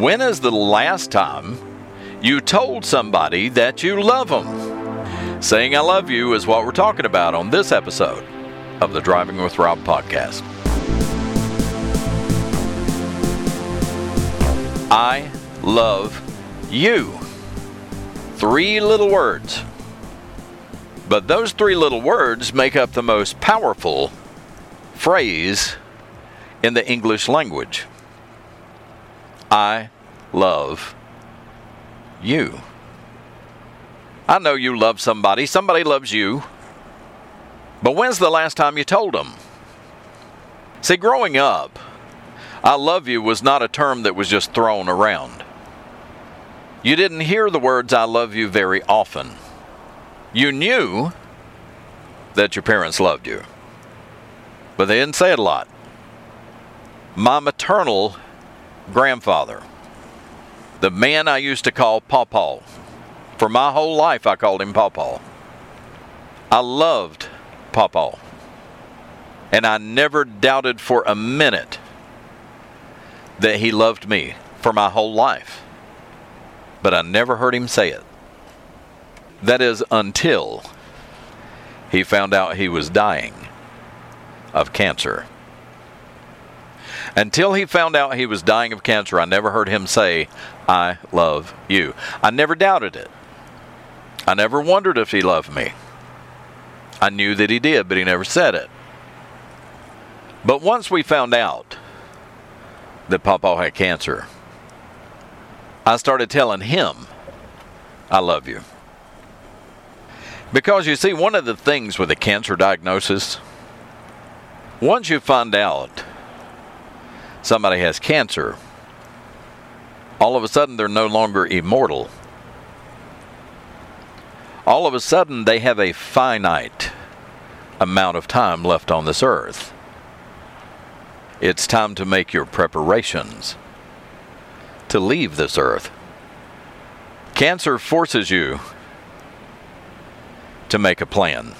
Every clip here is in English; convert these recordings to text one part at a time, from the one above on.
When is the last time you told somebody that you love them? Saying I love you is what we're talking about on this episode of the Driving with Rob podcast. I love you. Three little words. But those three little words make up the most powerful phrase in the English language. I love you. I know you love somebody, somebody loves you. But when's the last time you told them? See, growing up, I love you was not a term that was just thrown around. You didn't hear the words I love you very often. You knew that your parents loved you, but they didn't say it a lot. My maternal grandfather, the man I used to call Pawpaw. For my whole life, I called him Pawpaw. I loved Pawpaw. And I never doubted for a minute that he loved me for my whole life. But I never heard him say it. That is until he found out he was dying of cancer. Until he found out he was dying of cancer, I never heard him say, I love you. I never doubted it. I never wondered if he loved me. I knew that he did, but he never said it. But once we found out that Papa had cancer, I started telling him, I love you. Because you see, one of the things with a cancer diagnosis, once you find out somebody has cancer, all of a sudden they're no longer immortal. All of a sudden they have a finite amount of time left on this earth. It's time to make your preparations to leave this earth. Cancer forces you to make a plan,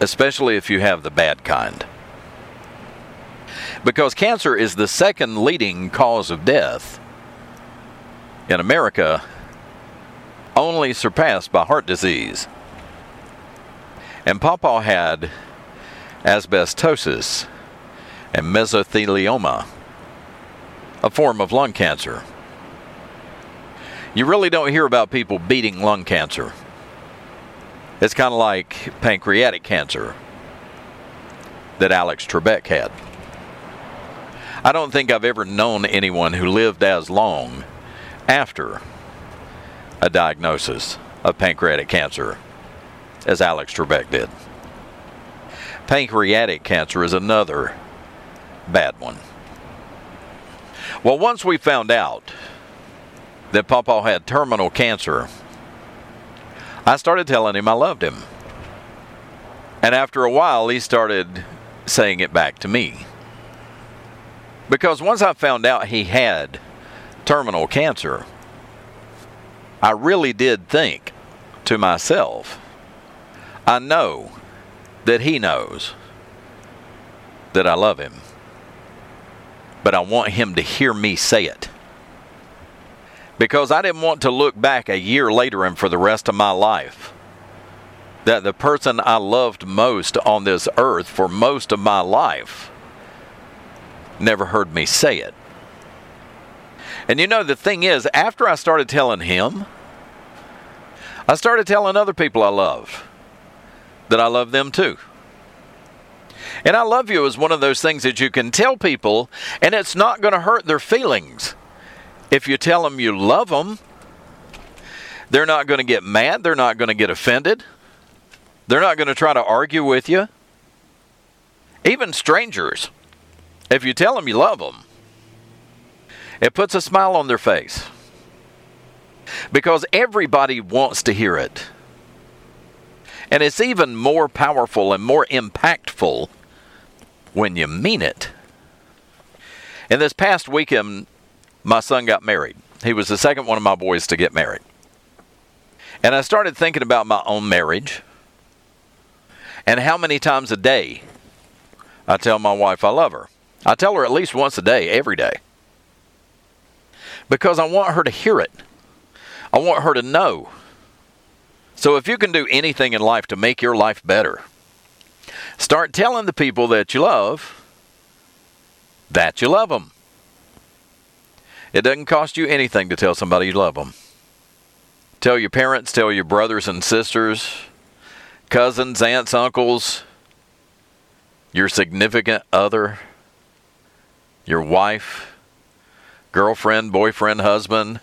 especially if you have the bad kind because cancer is the second leading cause of death in America, only surpassed by heart disease. And Papa had asbestosis and mesothelioma, a form of lung cancer. You really don't hear about people beating lung cancer. It's kind of like pancreatic cancer that Alex Trebek had. I don't think I've ever known anyone who lived as long after a diagnosis of pancreatic cancer as Alex Trebek did. Pancreatic cancer is another bad one. Well, once we found out that Papa had terminal cancer, I started telling him I loved him. And after a while, he started saying it back to me. Because once I found out he had terminal cancer, I really did think to myself, I know that he knows that I love him, but I want him to hear me say it. Because I didn't want to look back a year later and for the rest of my life that the person I loved most on this earth for most of my life never heard me say it. And you know, the thing is, after I started telling him, I started telling other people I love that I love them too. And I love you is one of those things that you can tell people, and it's not going to hurt their feelings. If you tell them you love them, they're not going to get mad. They're not going to get offended. They're not going to try to argue with you. Even strangers. If you tell them you love them, it puts a smile on their face. Because everybody wants to hear it. And it's even more powerful and more impactful when you mean it. In this past weekend, my son got married. He was the second one of my boys to get married. And I started thinking about my own marriage and how many times a day I tell my wife I love her. I tell her at least once a day, every day. Because I want her to hear it. I want her to know. So if you can do anything in life to make your life better, start telling the people that you love that you love them. It doesn't cost you anything to tell somebody you love them. Tell your parents, tell your brothers and sisters, cousins, aunts, uncles, your significant other, your wife, girlfriend, boyfriend, husband,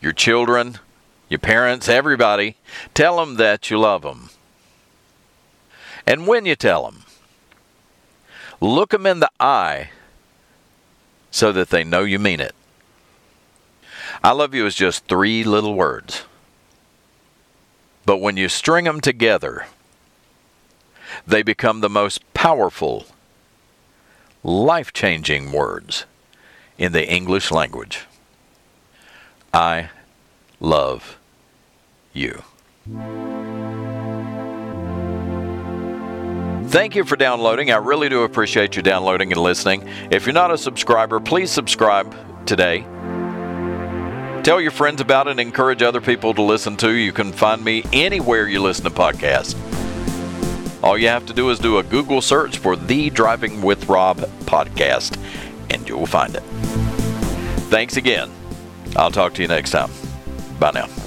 your children, your parents, everybody. Tell them that you love them. And when you tell them, look them in the eye so that they know you mean it. I love you is just three little words. But when you string them together, they become the most powerful, life changing words in the English language. I love you. Thank you for downloading. I really do appreciate you downloading and listening. If you're not a subscriber, please subscribe today. Tell your friends about it and encourage other people to listen to. You can find me anywhere you listen to podcasts. All you have to do is do a Google search for the Driving with Rob podcast, and you'll find it. Thanks again. I'll talk to you next time. Bye now.